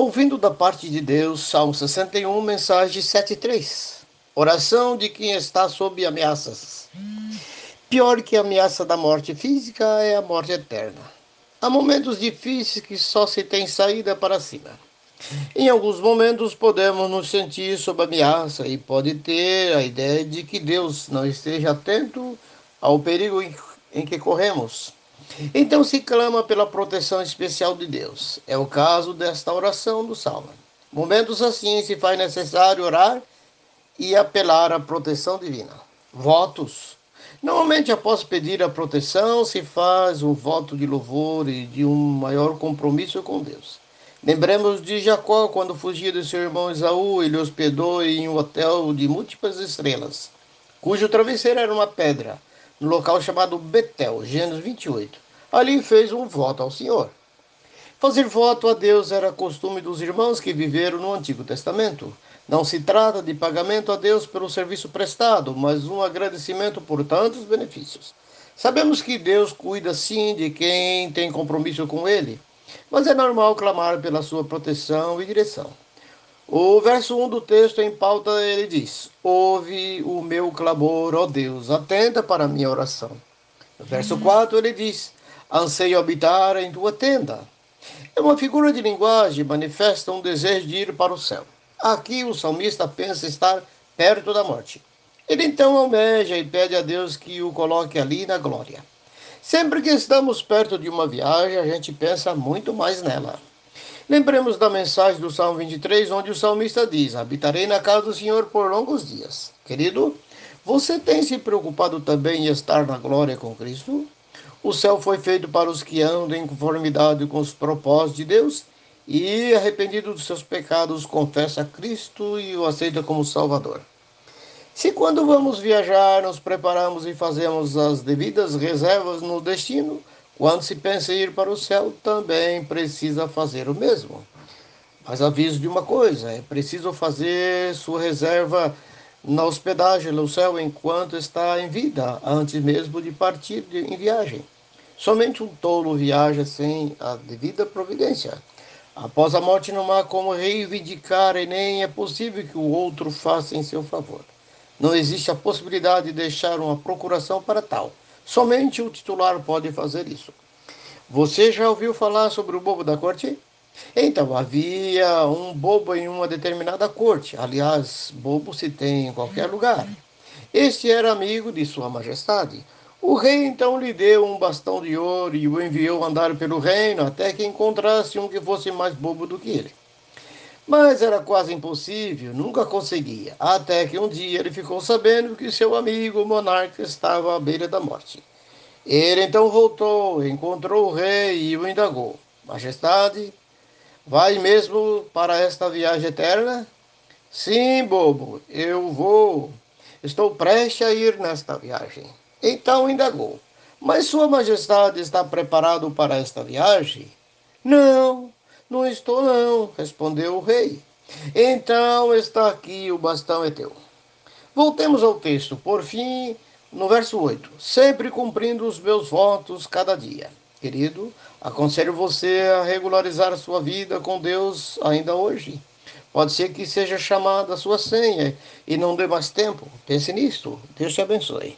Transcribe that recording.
Ouvindo da parte de Deus, Salmo 61, mensagem 7.3. Oração de quem está sob ameaças. Pior que a ameaça da morte física é a morte eterna. Há momentos difíceis que só se tem saída para cima. Em alguns momentos podemos nos sentir sob ameaça e pode ter a ideia de que Deus não esteja atento ao perigo em que corremos. Então se clama pela proteção especial de Deus. É o caso desta oração do Salmo. Momentos assim se faz necessário orar e apelar à proteção divina. Votos. Normalmente, após pedir a proteção, se faz um voto de louvor e de um maior compromisso com Deus. Lembremos de Jacó quando fugia de seu irmão Esaú, ele hospedou em um hotel de múltiplas estrelas, cujo travesseiro era uma pedra no local chamado Betel, Gênesis 28. Ali fez um voto ao Senhor. Fazer voto a Deus era costume dos irmãos que viveram no Antigo Testamento. Não se trata de pagamento a Deus pelo serviço prestado, mas um agradecimento por tantos benefícios. Sabemos que Deus cuida sim de quem tem compromisso com Ele, mas é normal clamar pela sua proteção e direção. O verso 1 do texto em pauta ele diz: Ouve o meu clamor, ó Deus, atenta para a minha oração. No verso 4 ele diz: Anseio habitar em tua tenda. É uma figura de linguagem, manifesta um desejo de ir para o céu. Aqui o salmista pensa estar perto da morte. Ele então almeja e pede a Deus que o coloque ali na glória. Sempre que estamos perto de uma viagem, a gente pensa muito mais nela. Lembremos da mensagem do Salmo 23, onde o salmista diz: Habitarei na casa do Senhor por longos dias. Querido, você tem se preocupado também em estar na glória com Cristo? O céu foi feito para os que andam em conformidade com os propósitos de Deus e, arrependido dos seus pecados, confessa a Cristo e o aceita como Salvador. Se quando vamos viajar nos preparamos e fazemos as devidas reservas no destino, quando se pensa em ir para o céu, também precisa fazer o mesmo. Mas aviso de uma coisa: é preciso fazer sua reserva na hospedagem no céu enquanto está em vida, antes mesmo de partir em viagem. Somente um tolo viaja sem a devida providência. Após a morte não há como reivindicar e nem é possível que o outro faça em seu favor. Não existe a possibilidade de deixar uma procuração para tal. Somente o titular pode fazer isso. Você já ouviu falar sobre o bobo da corte? Então, havia um bobo em uma determinada corte. Aliás, bobo se tem em qualquer lugar. Este era amigo de Sua Majestade. O rei então lhe deu um bastão de ouro e o enviou andar pelo reino até que encontrasse um que fosse mais bobo do que ele. Mas era quase impossível, nunca conseguia, até que um dia ele ficou sabendo que seu amigo o monarca estava à beira da morte. Ele então voltou, encontrou o rei e o indagou: Majestade, vai mesmo para esta viagem eterna? Sim, bobo, eu vou. Estou prestes a ir nesta viagem. Então indagou: Mas Sua Majestade está preparado para esta viagem? Não, não estou, não, respondeu o rei. Então está aqui, o bastão é teu. Voltemos ao texto. Por fim, no verso 8: Sempre cumprindo os meus votos cada dia. Querido, aconselho você a regularizar a sua vida com Deus ainda hoje. Pode ser que seja chamada a sua senha e não dê mais tempo. Pense nisto. Deus te abençoe.